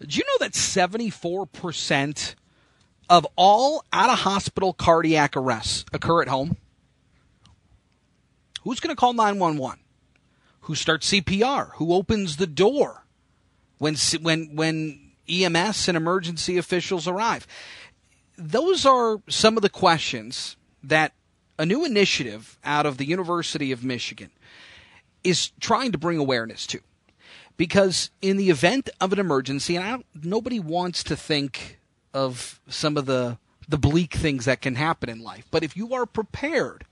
Did you know that 74% of all out of hospital cardiac arrests occur at home? Who's going to call 911? Who starts CPR? Who opens the door when when when EMS and emergency officials arrive? Those are some of the questions that a new initiative out of the University of Michigan is trying to bring awareness to. Because in the event of an emergency, and nobody wants to think of some of the the bleak things that can happen in life, but if you are prepared,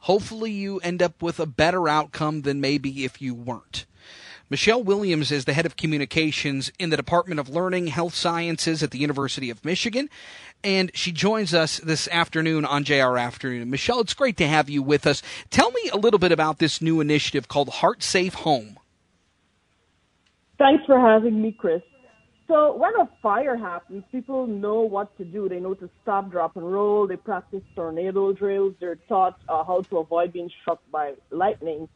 hopefully you end up with a better outcome than maybe if you weren't. Michelle Williams is the head of communications in the Department of Learning Health Sciences at the University of Michigan, and she joins us this afternoon on JR Afternoon. Michelle, it's great to have you with us. Tell me a little bit about this new initiative called Heart Safe Home. Thanks for having me, Chris. So when a fire happens, people know what to do. They know to stop, drop, and roll. They practice tornado drills. They're taught uh, how to avoid being struck by lightning.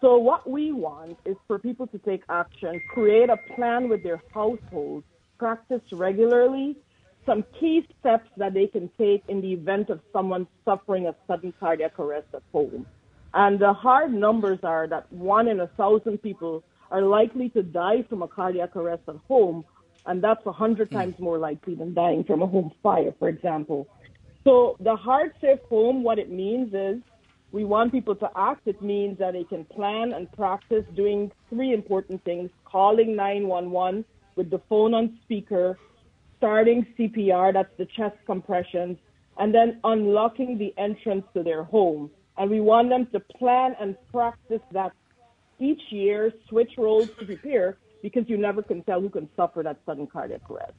So what we want is for people to take action, create a plan with their household, practice regularly, some key steps that they can take in the event of someone suffering a sudden cardiac arrest at home. And the hard numbers are that one in a thousand people are likely to die from a cardiac arrest at home, and that's a hundred mm. times more likely than dying from a home fire, for example. So the heart safe home, what it means is we want people to act. It means that they can plan and practice doing three important things calling 911 with the phone on speaker, starting CPR, that's the chest compressions, and then unlocking the entrance to their home. And we want them to plan and practice that each year, switch roles to prepare because you never can tell who can suffer that sudden cardiac arrest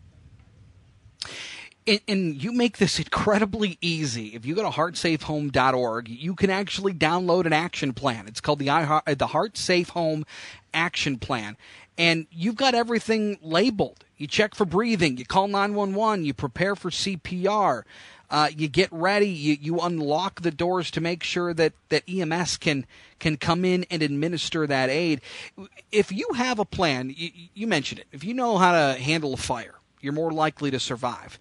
and, and, you make this incredibly easy. If you go to heartsafehome.org, you can actually download an action plan. It's called the I, uh, the Heart Safe Home Action Plan, and you've got everything labeled. You check for breathing, you call 911, you prepare for CPR. Uh, you get ready. You, you unlock the doors to make sure that, that EMS can can come in and administer that aid. If you have a plan, you, you mentioned it. If you know how to handle a fire, you're more likely to survive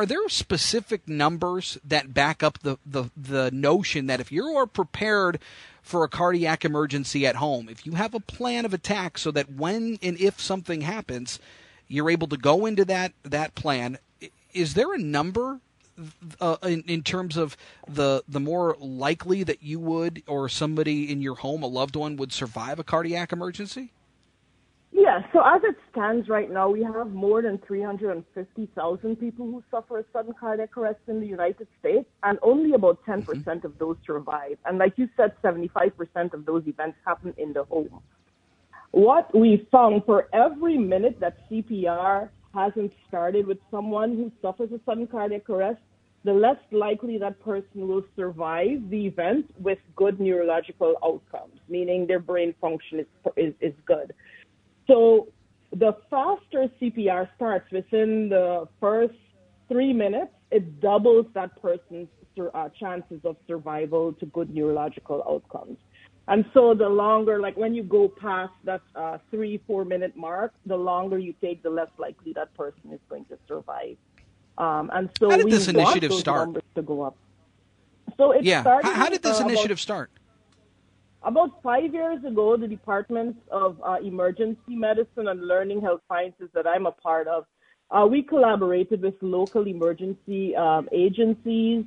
are there specific numbers that back up the, the, the notion that if you are prepared for a cardiac emergency at home, if you have a plan of attack so that when and if something happens, you're able to go into that, that plan, is there a number uh, in, in terms of the the more likely that you would or somebody in your home, a loved one, would survive a cardiac emergency? Yeah, so as it stands right now, we have more than 350,000 people who suffer a sudden cardiac arrest in the United States, and only about 10% mm-hmm. percent of those survive. And like you said, 75% of those events happen in the home. What we found for every minute that CPR hasn't started with someone who suffers a sudden cardiac arrest, the less likely that person will survive the event with good neurological outcomes, meaning their brain function is, is, is good. So the faster CPR starts within the first three minutes, it doubles that person's uh, chances of survival to good neurological outcomes. And so the longer, like when you go past that uh, three, four minute mark, the longer you take, the less likely that person is going to survive. Um, and so how did we this initiative start? to go up. So it yeah. started. How, how did this uh, initiative about, start? About five years ago, the Department of uh, Emergency Medicine and Learning Health Sciences that I'm a part of, uh, we collaborated with local emergency um, agencies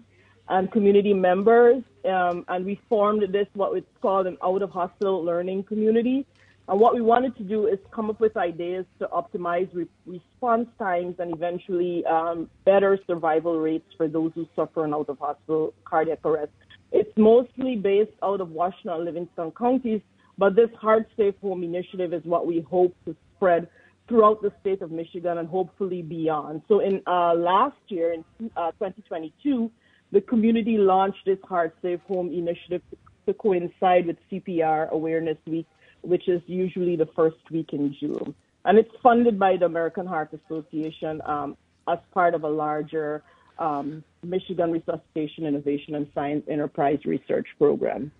and community members, um, and we formed this what is called an out-of-hospital learning community. And what we wanted to do is come up with ideas to optimize re- response times and eventually um, better survival rates for those who suffer an out-of-hospital cardiac arrest. It's mostly based out of Washtenaw and Livingston counties, but this Heart Safe Home initiative is what we hope to spread throughout the state of Michigan and hopefully beyond. So in uh, last year, in uh, 2022, the community launched this Heart Safe Home initiative to coincide with CPR Awareness Week, which is usually the first week in June. And it's funded by the American Heart Association um, as part of a larger um, Michigan Resuscitation Innovation and Science Enterprise Research Program.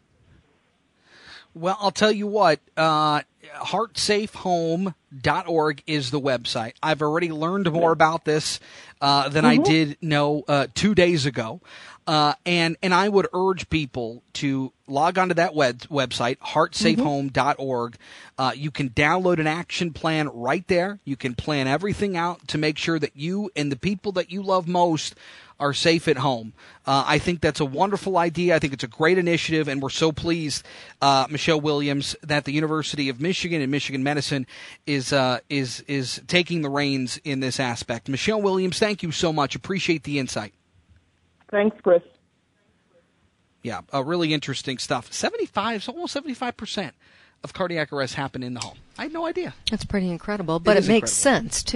Well, I'll tell you what. Uh, heartsafehome.org is the website. I've already learned more about this uh, than I did know uh, two days ago. Uh, and and I would urge people to log onto that web, website, heartsafehome.org. Uh, you can download an action plan right there. You can plan everything out to make sure that you and the people that you love most are safe at home. Uh, I think that's a wonderful idea. I think it's a great initiative, and we're so pleased, uh, Michelle Williams, that the University of Michigan and Michigan Medicine is uh, is is taking the reins in this aspect. Michelle Williams, thank you so much. Appreciate the insight. Thanks, Chris. Yeah, uh, really interesting stuff. Seventy-five, almost seventy-five percent of cardiac arrests happen in the home. I had no idea. That's pretty incredible, but it makes incredible. sense too.